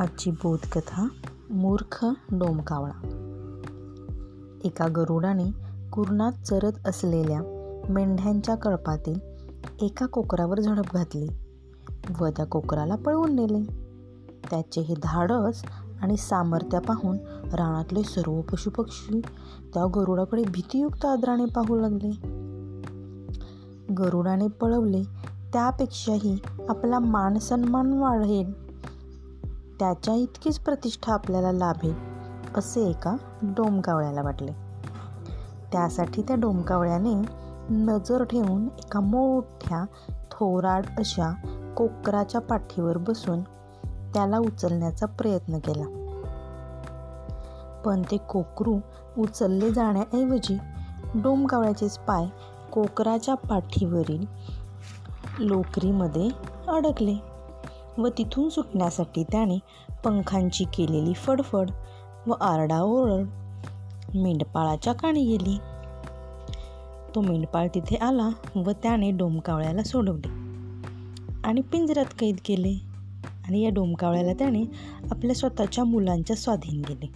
आजची बोधकथा मूर्ख डोमकावळा. एका गरुडाने कुरणात चरत असलेल्या मेंढ्यांच्या कळपातील एका कोकरावर झडप घातली व त्या कोकराला पळवून नेले. त्याचे हे धाडस आणि सामर्थ्य पाहून रानातले सर्व पशुपक्षी त्या गरुडाकडे भीतीयुक्त आदराने पाहू लागले. गरुडाने पळवले त्यापेक्षाही आपला मानसन्मान वाढेल. त्याच्या इतकीच प्रतिष्ठा आपल्याला लाभेल असे एका डोमकावळ्याला वाटले. त्यासाठी त्या डोमकावळ्याने नजर ठेवून एका मोठ्या थोराड अशा कोकराच्या पाठीवर बसून त्याला उचलण्याचा प्रयत्न केला. पण ते कोकरू उचलले जाण्याऐवजी डोमकावळ्याचेच पाय कोकराच्या पाठीवरील लोकरीमध्ये अडकले. व तिथून सुटण्यासाठी त्याने पंखांची केलेली फडफड व आरडाओरड मेंढपाळाच्या काणी गेली. तो मेंढपाळ तिथे आला व त्याने डोमकावळ्याला सोडवले आणि पिंजऱ्यात कैद केले आणि या डोमकावळ्याला त्याने आपल्या स्वतःच्या मुलांच्या स्वाधीन केले.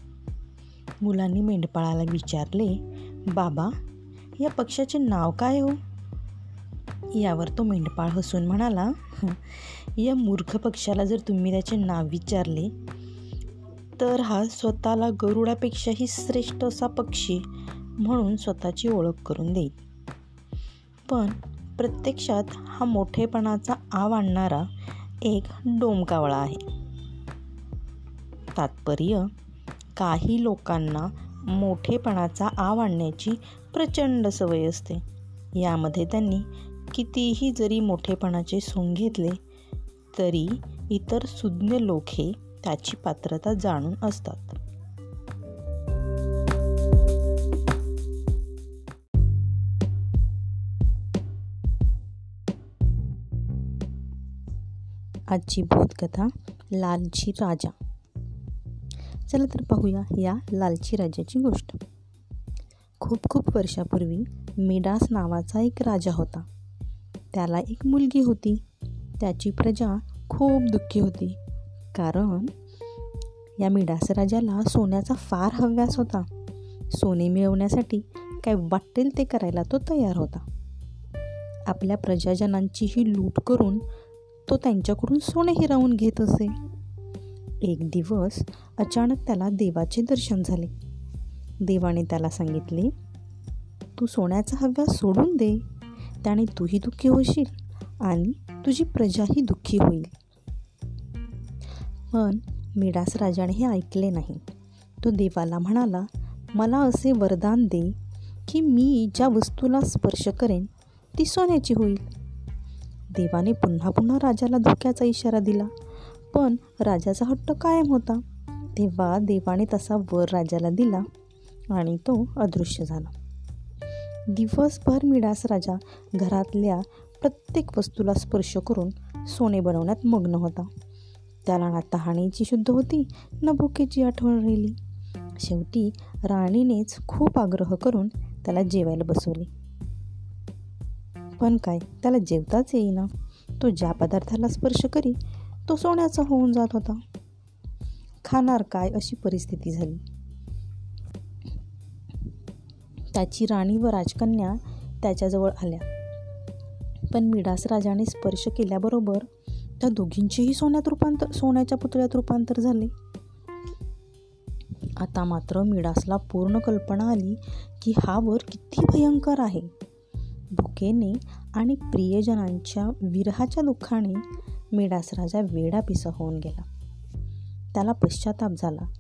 मुलांनी मेंढपाळाला विचारले बाबा या पक्षाचे नाव काय हो? यावर तो मेंढपाळ हसून म्हणाला या मूर्ख पक्षाला जर तुम्ही त्याचे नाव विचारले तर हा स्वतःला गरुडापेक्षाही श्रेष्ठ असा पक्षी म्हणून स्वतःची ओळख करून देईल. पण प्रत्यक्षात हा मोठेपणाचा आव आणणारा एक डोमकावळा आहे. तात्पर्य काही लोकांना मोठेपणाचा आव आणण्याची प्रचंड सवय असते. यामध्ये त्यांनी कितीही जरी मोठेपणाचे सोंग घेतले तरी इतर सुज्ञ लोक हे त्याची पात्रता जाणून असतात. आजची बोधकथा लालची राजा. चला तर पाहूया या लालची राजाची गोष्ट. खूप खूप वर्षापूर्वी मिडास नावाचा एक राजा होता. त्याला एक मुलगी होती. त्याची प्रजा खूप दुःखी होती. कारण या मिडास राजाला सोन्याचा फार हव्यास होता. सोने मिळवण्यासाठी काय वाटेल ते करायला तो तयार होता. आपल्या प्रजाजनांचीही लूट करून तो त्यांच्याकडून सोने हिरावून घेत असे. एक दिवस अचानक त्याला देवाचे दर्शन झाले. देवाने त्याला सांगितले तू सोन्याचा हव्यास सोडून दे. त्याने तूही दुःखी होशील आणि तुझी प्रजाही दुःखी होईल. पण मिडास राजाने हे ऐकले नाही. तो देवाला म्हणाला मला असे वरदान दे की मी ज्या वस्तूला स्पर्श करेन ती सोन्याची होईल. देवाने पुन्हा पुन्हा राजाला धोक्याचा इशारा दिला पण राजाचा हट्ट कायम होता. तेव्हा देवाने तसा वर राजाला दिला आणि तो अदृश्य झाला. दिवसभर मिडास राजा घरातल्या प्रत्येक वस्तूला स्पर्श करून सोने बनवण्यात मग्न होता. त्याला ना तहाणीची शुद्ध होती ना भुकेची आठवण राहिली. शेवटी राणीनेच खूप आग्रह करून त्याला जेवायला बसवले. पण काय त्याला जेवताच येईना. तो ज्या पदार्थाला स्पर्श करी तो सोन्याचा होऊन जात होता. खाणार काय अशी परिस्थिती झाली? त्याची राणी व राजकन्या त्याच्याजवळ आल्या. पण मिडास राजाने स्पर्श केल्याबरोबर त्या दोघींचेही सोन्यात रूपांतर सोन्याच्या पुतळ्यात रूपांतर झाले. आता मात्र मिडासला पूर्ण कल्पना आली की हा वर किती भयंकर आहे. भुकेने आणि प्रियजनांच्या विरहाच्या दुःखाने मिडास राजा वेडापिसा होऊन गेला. त्याला पश्चाताप झाला.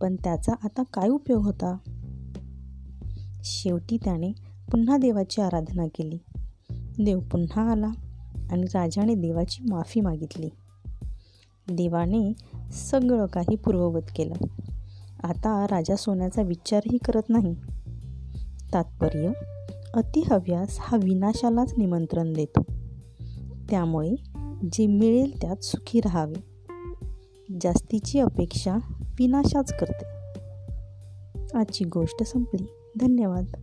पण त्याचा आता काय उपयोग होता? शेवटी त्याने पुन्हा देवाची आराधना केली. देव पुन्हा आला आणि राजाने देवाची माफी मागितली. देवाने सगळं काही पूर्ववत केलं. आता राजा सोन्याचा विचारही करत नाही. तात्पर्य अतिहव्यास हा विनाशालाच निमंत्रण देतो. त्यामुळे जे मिळेल त्यात सुखी राहावे. जास्तीची अपेक्षा विनाशाच करते. आजची गोष्ट संपली. धन्यवाद.